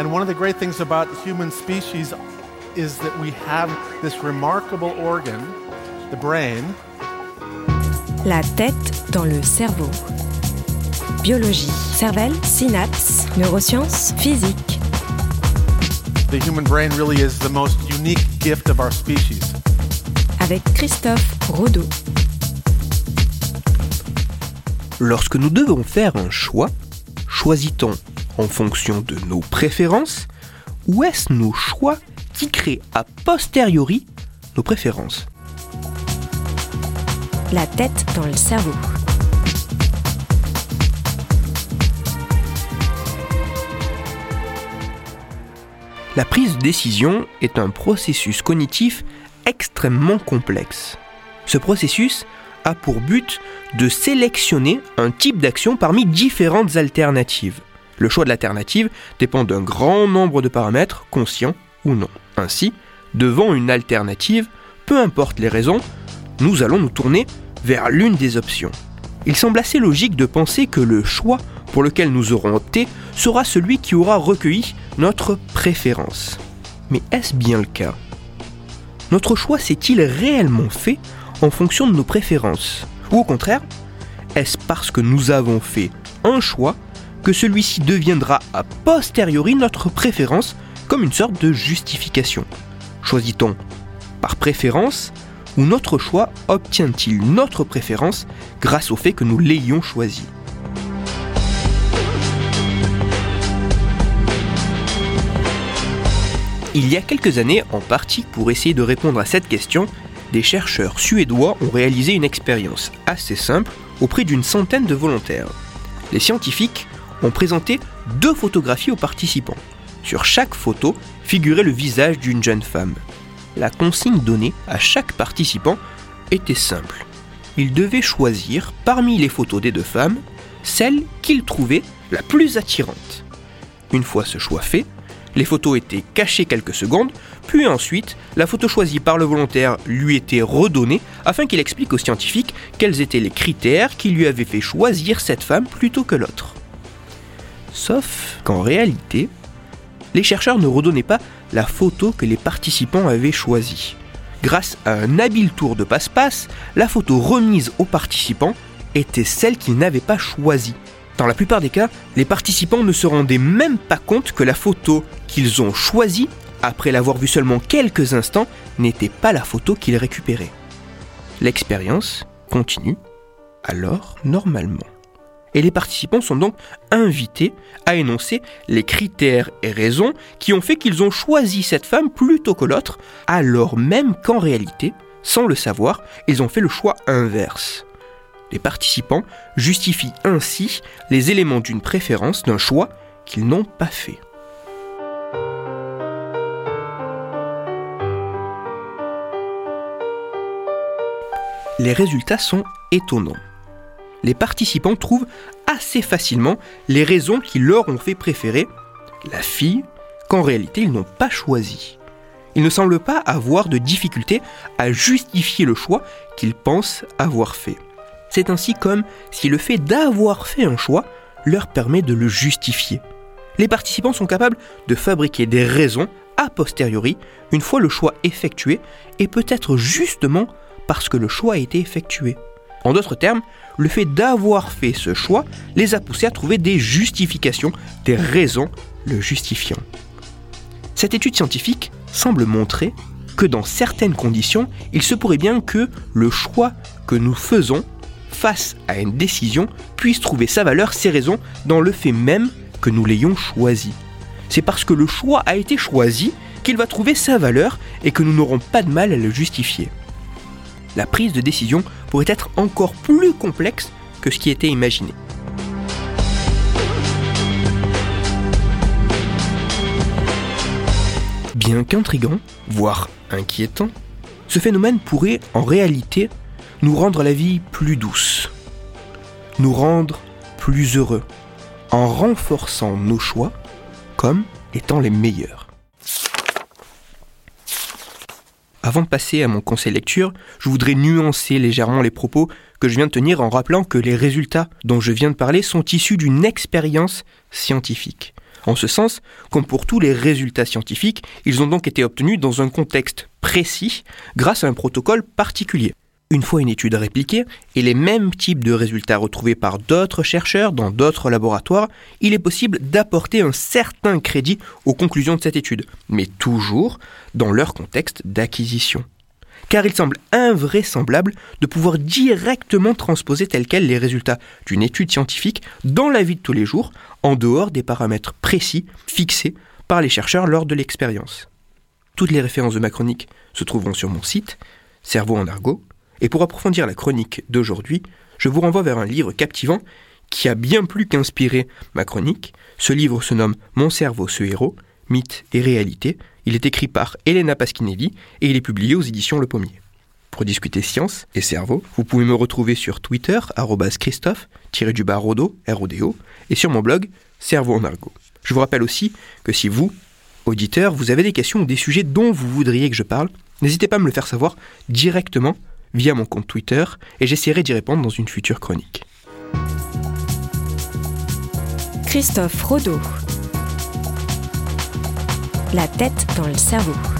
And one of the great things about human species is that we have this remarkable organ, the brain. La tête dans le cerveau. Biologie, cervelle, synapses, neurosciences, physique. The human brain really is the most unique gift of our species. Avec Christophe Rodeau. Lorsque nous devons faire un choix, choisit-on en fonction de nos préférences ou est-ce nos choix qui créent a posteriori nos préférences? La tête dans le cerveau. La prise de décision est un processus cognitif extrêmement complexe. Ce processus a pour but de sélectionner un type d'action parmi différentes alternatives. Le choix de l'alternative dépend d'un grand nombre de paramètres, conscients ou non. Ainsi, devant une alternative, peu importe les raisons, nous allons nous tourner vers l'une des options. Il semble assez logique de penser que le choix pour lequel nous aurons opté sera celui qui aura recueilli notre préférence. Mais est-ce bien le cas? Notre choix s'est-il réellement fait en fonction de nos préférences? Ou au contraire, est-ce parce que nous avons fait un choix que celui-ci deviendra a posteriori notre préférence comme une sorte de justification Choisit-on par préférence ou notre choix obtient-il notre préférence grâce au fait que nous l'ayons choisi? Il y a quelques années, en partie pour essayer de répondre à cette question, des chercheurs suédois ont réalisé une expérience assez simple auprès d'une centaine de volontaires. Les scientifiques ont présenté deux photographies aux participants. Sur chaque photo figurait le visage d'une jeune femme. La consigne donnée à chaque participant était simple. Il devait choisir parmi les photos des deux femmes celle qu'il trouvait la plus attirante. Une fois ce choix fait, les photos étaient cachées quelques secondes, puis ensuite, la photo choisie par le volontaire lui était redonnée afin qu'il explique aux scientifiques quels étaient les critères qui lui avaient fait choisir cette femme plutôt que l'autre. Sauf qu'en réalité, les chercheurs ne redonnaient pas la photo que les participants avaient choisie. Grâce à un habile tour de passe-passe, la photo remise aux participants était celle qu'ils n'avaient pas choisie. Dans la plupart des cas, les participants ne se rendaient même pas compte que la photo qu'ils ont choisie, après l'avoir vue seulement quelques instants, n'était pas la photo qu'ils récupéraient. L'expérience continue alors normalement. Et les participants sont donc invités à énoncer les critères et raisons qui ont fait qu'ils ont choisi cette femme plutôt que l'autre, alors même qu'en réalité, sans le savoir, ils ont fait le choix inverse. Les participants justifient ainsi les éléments d'une préférence, d'un choix qu'ils n'ont pas fait. Les résultats sont étonnants. Les participants trouvent assez facilement les raisons qui leur ont fait préférer la fille qu'en réalité ils n'ont pas choisi. Ils ne semblent pas avoir de difficulté à justifier le choix qu'ils pensent avoir fait. C'est ainsi comme si le fait d'avoir fait un choix leur permet de le justifier. Les participants sont capables de fabriquer des raisons a posteriori une fois le choix effectué et peut-être justement parce que le choix a été effectué. En d'autres termes, le fait d'avoir fait ce choix les a poussés à trouver des justifications, des raisons le justifiant. Cette étude scientifique semble montrer que dans certaines conditions, il se pourrait bien que le choix que nous faisons face à une décision puisse trouver sa valeur, ses raisons, dans le fait même que nous l'ayons choisi. C'est parce que le choix a été choisi qu'il va trouver sa valeur et que nous n'aurons pas de mal à le justifier. La prise de décision pourrait être encore plus complexe que ce qui était imaginé. Bien qu'intrigant, voire inquiétant, ce phénomène pourrait en réalité nous rendre la vie plus douce, nous rendre plus heureux, en renforçant nos choix comme étant les meilleurs. Avant de passer à mon conseil lecture, je voudrais nuancer légèrement les propos que je viens de tenir en rappelant que les résultats dont je viens de parler sont issus d'une expérience scientifique. En ce sens, comme pour tous les résultats scientifiques, ils ont donc été obtenus dans un contexte précis grâce à un protocole particulier. Une fois une étude répliquée et les mêmes types de résultats retrouvés par d'autres chercheurs dans d'autres laboratoires, il est possible d'apporter un certain crédit aux conclusions de cette étude, mais toujours dans leur contexte d'acquisition. Car il semble invraisemblable de pouvoir directement transposer tels quels les résultats d'une étude scientifique dans la vie de tous les jours, en dehors des paramètres précis fixés par les chercheurs lors de l'expérience. Toutes les références de ma chronique se trouveront sur mon site, Cerveau en argot, et pour approfondir la chronique d'aujourd'hui, je vous renvoie vers un livre captivant qui a bien plus qu'inspiré ma chronique. Ce livre se nomme Mon cerveau, ce héros, mythe et réalité. Il est écrit par Elena Pasquinelli et il est publié aux éditions Le Pommier. Pour discuter science et cerveau, vous pouvez me retrouver sur Twitter, Christophe, du bas Rodo, R-O-D-O, et sur mon blog, Cerveau en argot. Je vous rappelle aussi que si vous, auditeur, vous avez des questions ou des sujets dont vous voudriez que je parle, n'hésitez pas à me le faire savoir directement via mon compte Twitter et j'essaierai d'y répondre dans une future chronique. Christophe Rodeau. La tête dans le cerveau.